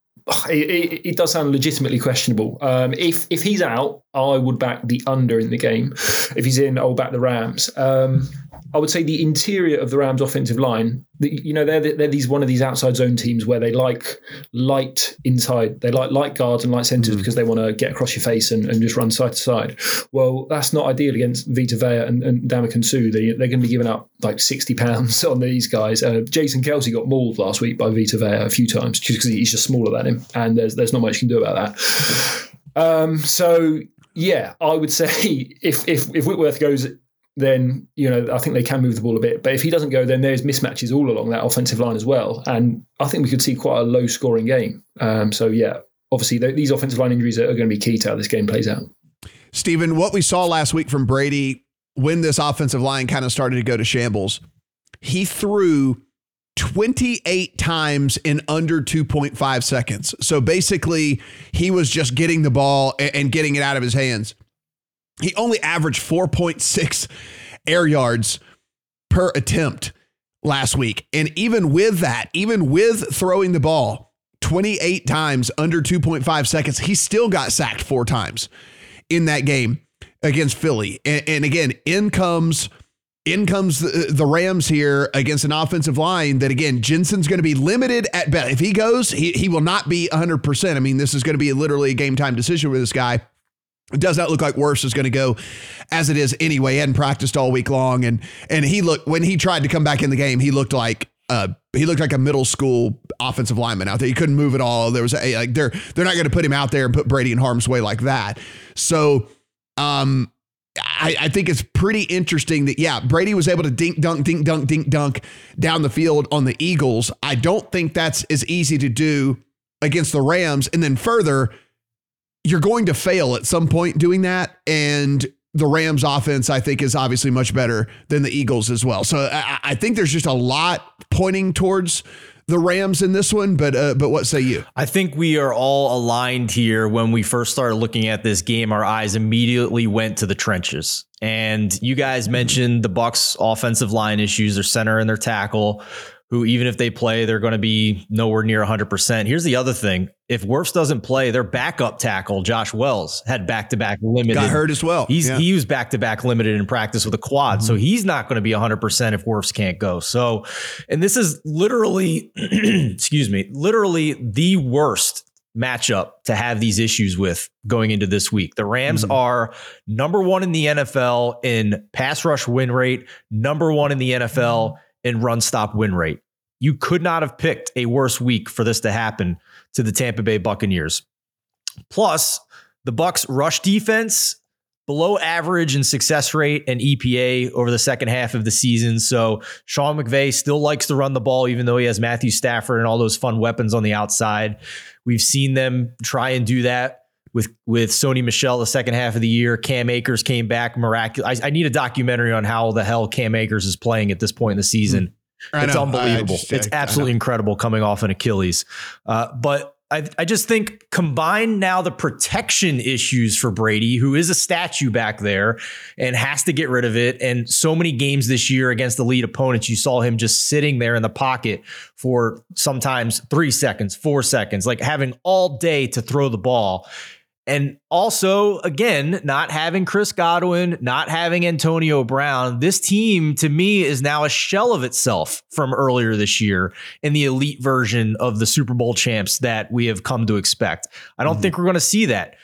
it, does sound legitimately questionable. Um, if if he's out, I would back the under in the game. If he's in, I'll back the Rams. Um, I would say the interior of the Rams' offensive line. The, you know, they're they're these one of these outside zone teams where they like light inside. They like light guards and light centers mm. because they want to get across your face and, and just run side to side. Well, that's not ideal against Vita Vea and, and Ndamukong Suh. They, they're going to be giving up like sixty pounds <laughs> on these guys. Uh, Jason Kelce got mauled last week by Vita Vea a few times just because he's just smaller than him, and there's there's not much you can do about that. Um, so yeah, I would say <laughs> if if if Whitworth goes then you know I think they can move the ball a bit. But if he doesn't go, then there's mismatches all along that offensive line as well, and I think we could see quite a low scoring game. Um, so yeah, obviously these offensive line injuries are, are going to be key to how this game plays out. Stephen, what we saw last week from Brady when this offensive line kind of started to go to shambles, he threw 28 times in under 2.5 seconds. So basically, he was just getting the ball and getting it out of his hands. He only averaged 4.6 air yards per attempt last week. And even with that, even with throwing the ball 28 times under 2.5 seconds, he still got sacked four times in that game against Philly. And, and again, in comes in comes the, the, Rams here against an offensive line that again Jensen's going to be limited at best. If he goes, he he will not be 100%. I mean, this is going to be literally a game time decision with this guy. It does not look like Wirfs is going to go as it is anyway. He hadn't practiced all week long, and and he looked when he tried to come back in the game, he looked like uh, he looked like a middle school offensive lineman out there. He couldn't move at all. There was a like they're they're not going to put him out there and put Brady in harm's way like that. So, um, I, I, think it's pretty interesting that yeah, Brady was able to dink dunk dink dunk dink dunk down the field on the Eagles. I don't think that's as easy to do against the Rams. And then further, you're going to fail at some point doing that, and the Rams offense, I think, is obviously much better than the Eagles as well. So I, I think there's just a lot pointing towards the Rams in this one, but uh, but what say you? I think we are all aligned here. When we first started looking at this game, our eyes immediately went to the trenches. And you guys mentioned the Bucks' offensive line issues, their center and their tackle who even if they play, they're going to be nowhere near 100%. Here's the other thing. If Wirfs doesn't play, their backup tackle, Josh Wells, had back-to-back limited. Got hurt as well. He's yeah. he was back-to-back limited in practice with a quad. Mm-hmm. So he's not going to be 100% if Wirfs can't go. So, and this is literally, <clears throat> excuse me, literally the worst matchup to have these issues with going into this week. The Rams mm-hmm. are number one in the NFL in pass rush win rate, number one in the NFL mm-hmm in run stop win rate. You could not have picked a worse week for this to happen to the Tampa Bay Buccaneers. Plus, the Bucks rush defense below average in success rate and EPA over the second half of the season. So Sean McVay still likes to run the ball, even though he has Matthew Stafford and all those fun weapons on the outside. We've seen them try and do that with with Sony Michel the second half of the year. Cam Akers came back miraculous. I, I, need a documentary on how the hell Cam Akers is playing at this point in the season. I it's know. unbelievable. Just, it's absolutely incredible coming off an Achilles. Uh, but I, I just think combine now the protection issues for Brady, who is a statue back there and has to get rid of it. And so many games this year against the lead opponents, you saw him just sitting there in the pocket for sometimes three seconds, four seconds, like having all day to throw the ball. And also, again, not having Chris Godwin, not having Antonio Brown, this team to me is now a shell of itself from earlier this year in the elite version of the Super Bowl champs that we have come to expect. I don't mm-hmm. think we're going to see that.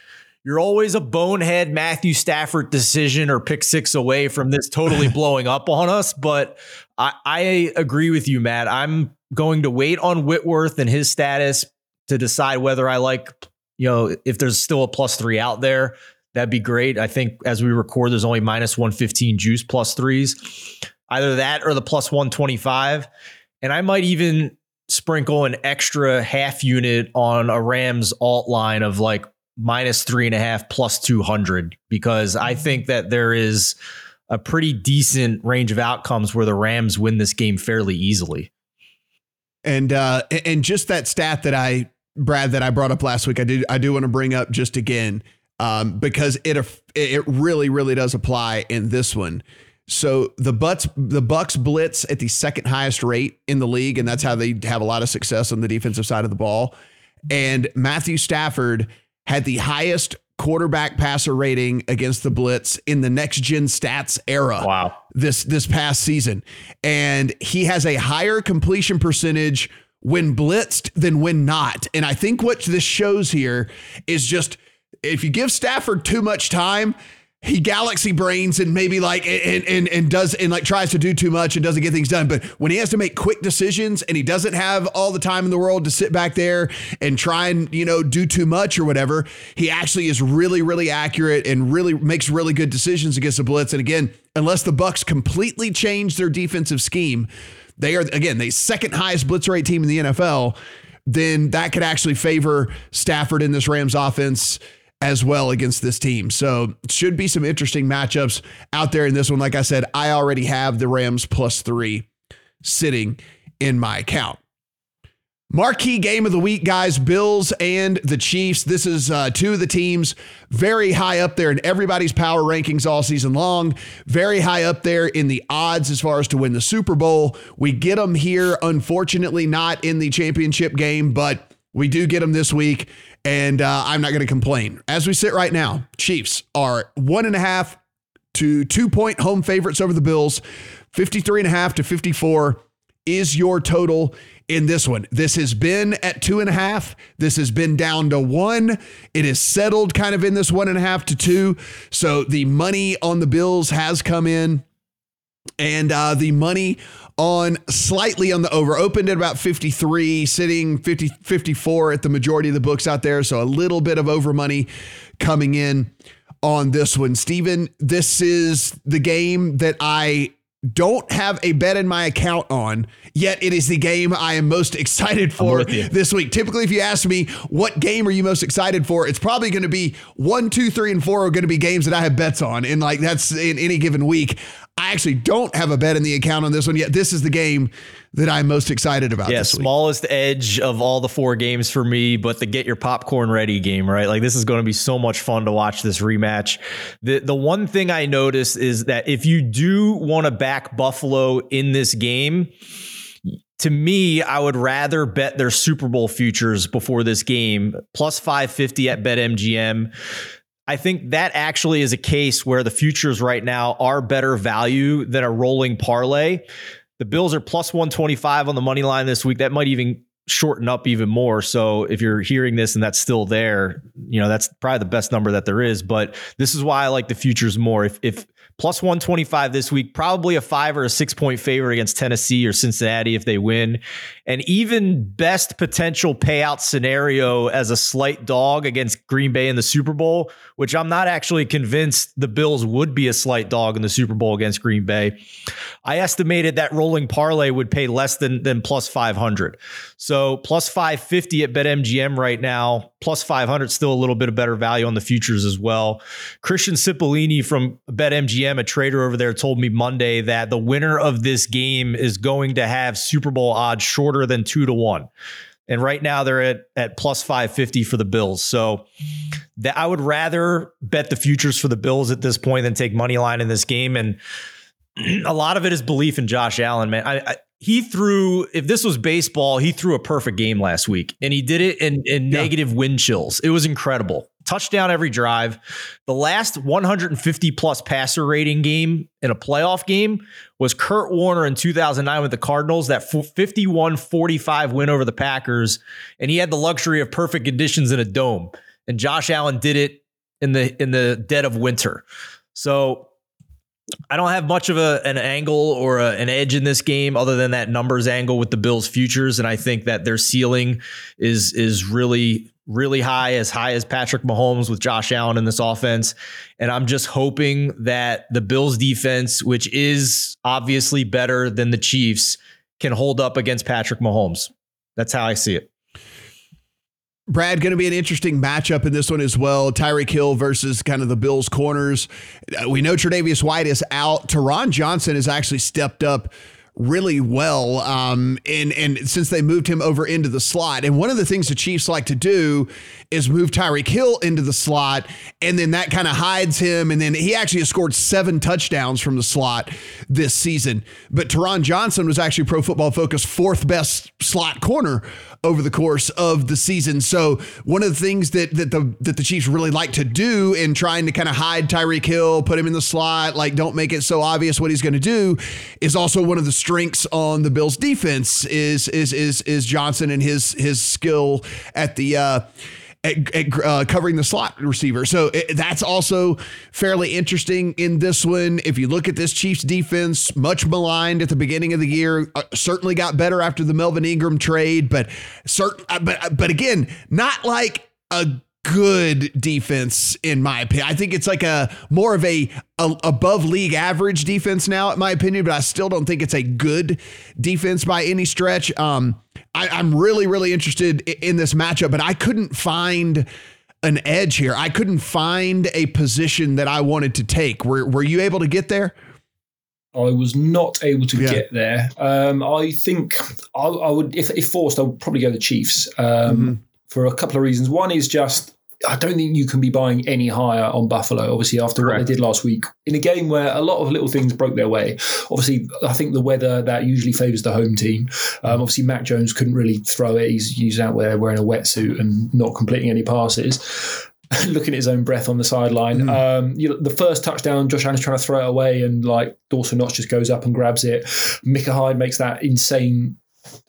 You're always a bonehead Matthew Stafford decision or pick six away from this totally <laughs> blowing up on us. But I, I agree with you, Matt. I'm going to wait on Whitworth and his status to decide whether I like you know, if there's still a plus three out there, that'd be great. I think as we record, there's only minus 115 juice plus threes. Either that or the plus 125. And I might even sprinkle an extra half unit on a Rams alt line of like minus three and a half plus 200 because I think that there is a pretty decent range of outcomes where the Rams win this game fairly easily. And uh, and just that stat that I Brad, that I brought up last week, I did I do want to bring up just again um, because it it really really does apply in this one. So the Butts the Bucks blitz at the second highest rate in the league, and that's how they have a lot of success on the defensive side of the ball. And Matthew Stafford had the highest quarterback passer rating against the blitz in the next gen stats era. Wow. This this past season. And he has a higher completion percentage when blitzed than when not. And I think what this shows here is just if you give Stafford too much time, he galaxy brains and maybe like and, and and does and like tries to do too much and doesn't get things done. But when he has to make quick decisions and he doesn't have all the time in the world to sit back there and try and you know do too much or whatever, he actually is really really accurate and really makes really good decisions against the blitz. And again, unless the Bucks completely change their defensive scheme, they are again the second highest blitz rate team in the NFL, then that could actually favor Stafford in this Rams offense as well against this team. So should be some interesting matchups out there in this one. Like I said, I already have the Rams plus three sitting in my account. Marquee game of the week, guys Bills and the Chiefs. This is uh, two of the teams very high up there in everybody's power rankings all season long, very high up there in the odds as far as to win the Super Bowl. We get them here, unfortunately, not in the championship game, but we do get them this week, and uh, I'm not going to complain. As we sit right now, Chiefs are one and a half to two point home favorites over the Bills, 53 and a half to 54 is your total in this one. This has been at two and a half. This has been down to one. It is settled kind of in this one and a half to two. So the money on the Bills has come in. And uh, the money on slightly on the over. Opened at about 53, sitting 50, 54 at the majority of the books out there. So a little bit of over money coming in on this one. Stephen, this is the game that I don't have a bet in my account on, yet it is the game I am most <laughs> excited for this week. Typically, if you ask me what game are you most excited for, it's probably going to be one, two, three, and four are going to be games that I have bets on. And like that's in any given week. I actually don't have a bet in the account on this one yet. This is the game that I'm most excited about. Yeah, smallest edge of all the four games for me, but the get your popcorn ready game, right? Like this is going to be so much fun to watch this rematch. The the one thing I notice is that if you do want to back Buffalo in this game, to me, I would rather bet their Super Bowl futures before this game, plus 550 at BetMGM. I think that actually is a case where the futures right now are better value than a rolling parlay. The Bills are plus 125 on the money line this week. That might even shorten up even more. So if you're hearing this and that's still there, you know, that's probably the best number that there is. But this is why I like the futures more. If if plus 125 this week, probably a five or a six point favorite against Tennessee or Cincinnati if they win. And even best potential payout scenario as a slight dog against Green Bay in the Super Bowl, which I'm not actually convinced the Bills would be a slight dog in the Super Bowl against Green Bay. I estimated that rolling parlay would pay less than, than plus 500. So plus 550 at BetMGM right now, plus 500, still a little bit of better value on the futures as well. Christian Cipollini from BetMGM, a trader over there, told me Monday that the winner of this game is going to have Super Bowl odds shorter than two to one. And right now they're at, at plus 550 for the Bills. So that I would rather bet the futures for the Bills at this point than take money line in this game. And <clears throat> a lot of it is belief in Josh Allen, man. I, I he threw if this was baseball he threw a perfect game last week and he did it in, in yeah. negative wind chills. It was incredible. Touchdown every drive. The last 150 plus passer rating game in a playoff game was kurt warner in 2009 with the cardinals that 51-45 win over the packers and he had the luxury of perfect conditions in a dome and josh allen did it in the in the dead of winter. So I don't have much of a, an angle or a, an edge in this game other than that numbers angle with the Bills futures. And I think that their ceiling is, is really, really high, as high as Patrick Mahomes with Josh Allen in this offense. And I'm just hoping that the Bills defense, which is obviously better than the Chiefs, can hold up against Patrick Mahomes. That's how I see it. Brad, going to be an interesting matchup in this one as well. Tyreek Hill versus kind of the Bills corners. Uh, we know Tre'Davious White is out. Taron Johnson has actually stepped up really well. Um, and and since they moved him over into the slot, and one of the things the Chiefs like to do is move Tyreek Hill into the slot, and then that kind of hides him. And then he actually has scored seven touchdowns from the slot this season. But Taron Johnson was actually Pro Football Focus fourth best slot corner over the course of the season. So one of the things that that the that the Chiefs really like to do in trying to kind of hide Tyreek Hill, put him in the slot, like don't make it so obvious what he's going to do, is also one of the strengths on the Bills defense is is is is Johnson and his his skill at the uh at, at uh, covering the slot receiver. So it, that's also fairly interesting in this one. If you look at this Chiefs defense, much maligned at the beginning of the year, uh, certainly got better after the Melvin Ingram trade, but certain, uh, but but again, not like a good defense in my opinion. I think it's like a more of a, a, above league average defense now, in my opinion, but I still don't think it's a good defense by any stretch. Um, I, I'm really, really interested in this matchup, but I couldn't find an edge here. I couldn't find a position that I wanted to take. Were Were you able to get there? I was not able to yeah. get there. Um, I think I, I, would, if, if forced, I would probably go the Chiefs um, mm-hmm. For a couple of reasons. One is just I don't think you can be buying any higher on Buffalo, obviously, after Correct. what they did last week in a game where a lot of little things broke their way. Obviously, I think the weather that usually favors the home team. Um, obviously, Mac Jones couldn't really throw it. He's, he's out there wearing a wetsuit and not completing any passes. <laughs> looking at his own breath on the sideline. Mm. Um, you know, the first touchdown, Josh Allen's trying to throw it away, and like Dawson Knox just goes up and grabs it. Micah Hyde makes that insane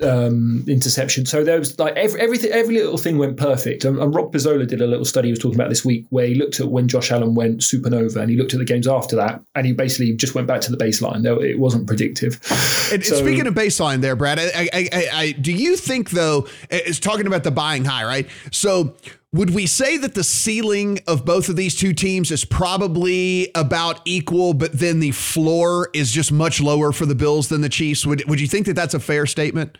um, interception. So there was like every everything, every little thing went perfect. And, and Rob Pizzola did a little study he was talking about this week where he looked at when Josh Allen went supernova and he looked at the games after that and he basically just went back to the baseline. It wasn't predictive. And, so, speaking of baseline, there, Brad, I, I, I, do you think though? It's talking about the buying high, right? So would we say that the ceiling of both of these two teams is probably about equal, but then the floor is just much lower for the Bills than the Chiefs? Would Would you think that that's a fair statement?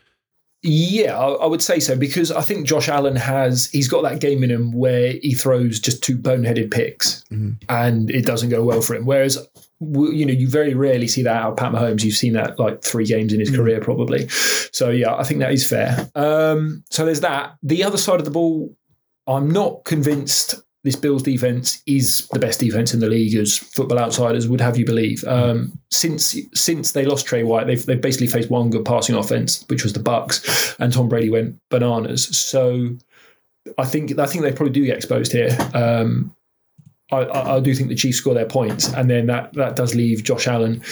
Yeah, I, would say so because I think Josh Allen has he's got that game in him where he throws just two boneheaded picks mm-hmm. and it doesn't go well for him. Whereas you know, you very rarely see that out of Pat Mahomes. You've seen that like three games in his mm. career, probably. So yeah, I think that is fair. Um, so there's that. The other side of the ball, I'm not convinced this Bills defense is the best defense in the league, as Football Outsiders would have you believe. Um, since since they lost Tre White, they've they've basically faced one good passing offense, which was the Bucks, and Tom Brady went bananas. So I think I think they probably do get exposed here. Um, I, I, do think the Chiefs score their points, and then that that does leave Josh Allen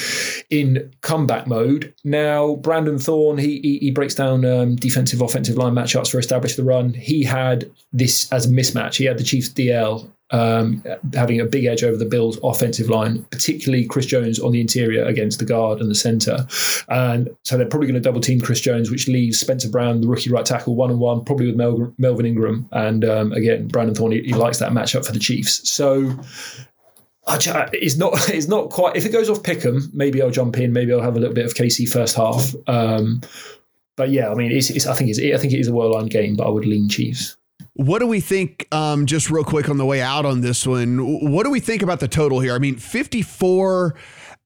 in comeback mode. Now, Brandon Thorn, he he, he breaks down um, defensive offensive line matchups for establish the run. He had this as a mismatch. He had the Chiefs DL um, having a big edge over the Bills' offensive line, particularly Chris Jones on the interior against the guard and the center. And so they're probably going to double team Chris Jones, which leaves Spencer Brown, the rookie right tackle, one on one, probably with Mel- Melvin Ingram. And um, again, Brandon Thorn, he, he, likes that matchup for the Chiefs. So. It's not. <laughs> It's not quite. If it goes off pick'em, maybe I'll jump in. Maybe I'll have a little bit of KC first half. Um, but yeah, I mean, it's, it's, I think it's. I think it is a well-lined game, but I would lean Chiefs. What do we think, um, just real quick on the way out on this one? What do we think about the total here? I mean, 54.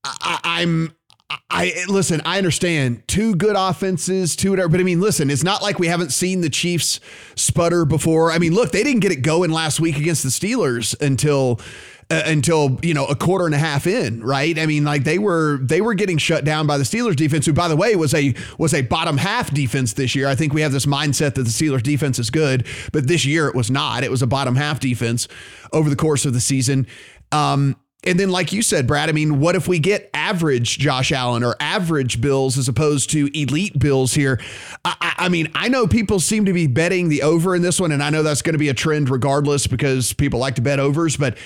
I, I'm I listen, I understand two good offenses, two whatever, but I mean, listen, it's not like we haven't seen the Chiefs sputter before. I mean, look, they didn't get it going last week against the Steelers until uh, until you know a quarter and a half in, right? I mean, like they were they were getting shut down by the Steelers defense, who by the way was a was a bottom half defense this year. I think we have this mindset that the Steelers defense is good, but this year it was not. It was a bottom half defense over the course of the season. Um, and then, like you said, Brad, I mean, what if we get average Josh Allen or average Bills as opposed to elite Bills here? I, I, mean, I know people seem to be betting the over in this one, and I know that's going to be a trend regardless because people like to bet overs. But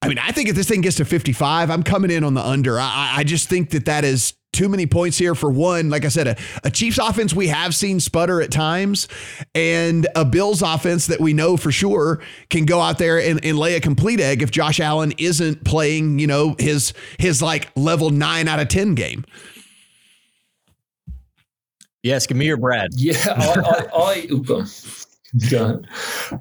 I mean, I think if this thing gets to 55, I'm coming in on the under. I, I just think that that is too many points here for one. Like I said, a, a, Chiefs offense we have seen sputter at times, and a Bills offense that we know for sure can go out there and, and lay a complete egg if Josh Allen isn't playing, you know, his his like level nine out of ten game. Yes, give me your Brad. Yeah, I, I, I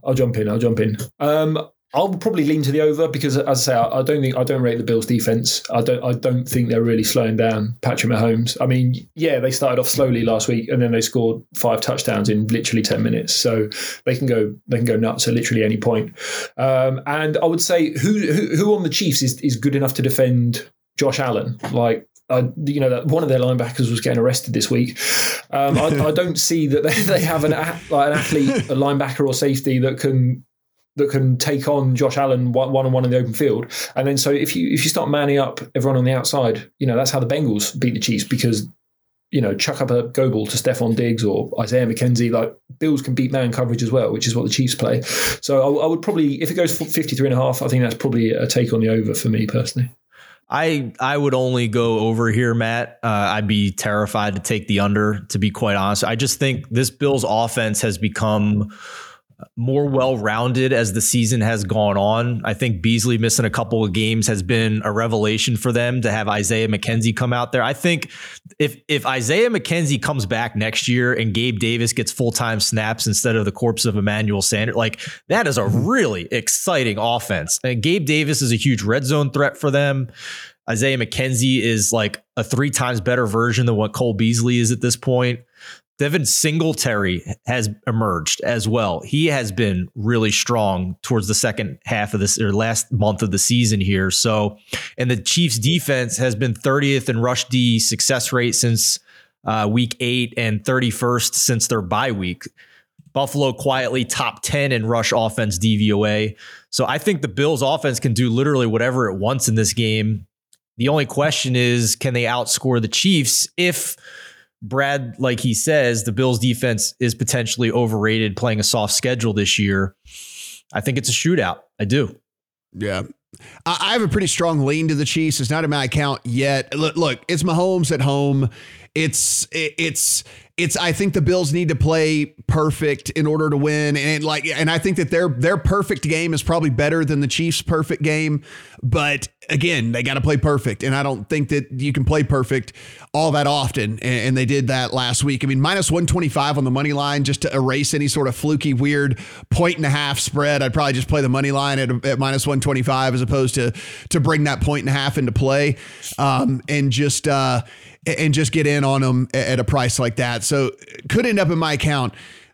I'll jump in. I'll jump in. Um, I'll probably lean to the over because, as I say, I, don't think I don't rate the Bills' defense. I don't. I don't think they're really slowing down Patrick Mahomes. I mean, yeah, they started off slowly last week, and then they scored five touchdowns in literally ten minutes. So they can go. They can go nuts at literally any point. Um, and I would say who, who who on the Chiefs is is good enough to defend Josh Allen? Like you know that one of their linebackers was getting arrested this week. Um, I, I, don't see that they, they have an like an athlete, a linebacker or safety that can that can take on Josh Allen one on one in the open field. And then so if you if you start manning up everyone on the outside, you know that's how the Bengals beat the Chiefs because you know chuck up a go ball to Stefon Diggs or Isaiah McKenzie. Like Bills can beat man coverage as well, which is what the Chiefs play. So I, I would probably if it goes 53 and a half, I think that's probably a take on the over for me personally. I I would only go over here, Matt. Uh, I'd be terrified to take the under. To be quite honest, I just think this Bills offense has become more well rounded as the season has gone on. I think Beasley missing a couple of games has been a revelation for them to have Isaiah McKenzie come out there. I think if if Isaiah McKenzie comes back next year and Gabe Davis gets full time snaps instead of the corpse of Emmanuel Sanders, like that is a mm-hmm. really exciting offense. And Gabe Davis is a huge red zone threat for them. Isaiah McKenzie is like a three times better version than what Cole Beasley is at this point. Devin Singletary has emerged as well. He has been really strong towards the second half of this or last month of the season here. So, and the Chiefs defense has been 30th in rush D success rate since uh, week eight and 31st since their bye week. Buffalo quietly top 10 in rush offense DVOA. So I think the Bills offense can do literally whatever it wants in this game. The only question is can they outscore the Chiefs if Brad, like he says, the Bills defense is potentially overrated playing a soft schedule this year. I think it's a shootout. I do. Yeah. I have a pretty strong lean to the Chiefs. It's not in my account yet. Look, it's Mahomes at home. It's it's it's I think the Bills need to play perfect in order to win and like and I think that their their perfect game is probably better than the Chiefs perfect game but again they got to play perfect and I don't think that you can play perfect all that often and, they did that last week I mean minus 125 on the money line just to erase any sort of fluky weird point and a half spread I'd probably just play the money line at, at minus 125 as opposed to to bring that point and a half into play um, and just uh and just get in on them at a price like that. So could end up in my account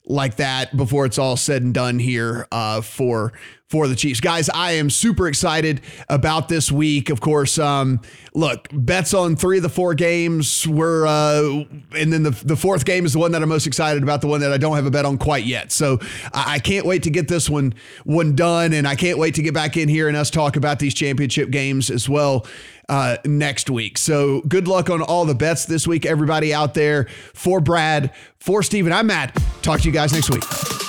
like that before it's all said and done here uh, for for the Chiefs. Guys, I am super excited about this week. Of course, um, look, bets on three of the four games were, uh, and then the, the fourth game is the one that I'm most excited about, the one that I don't have a bet on quite yet. So I, I can't wait to get this one one done, and I can't wait to get back in here and us talk about these championship games as well. Uh, next week. So good luck on all the bets this week, everybody out there. For Brad, for Stephen, I'm Matt. Talk to you guys next week.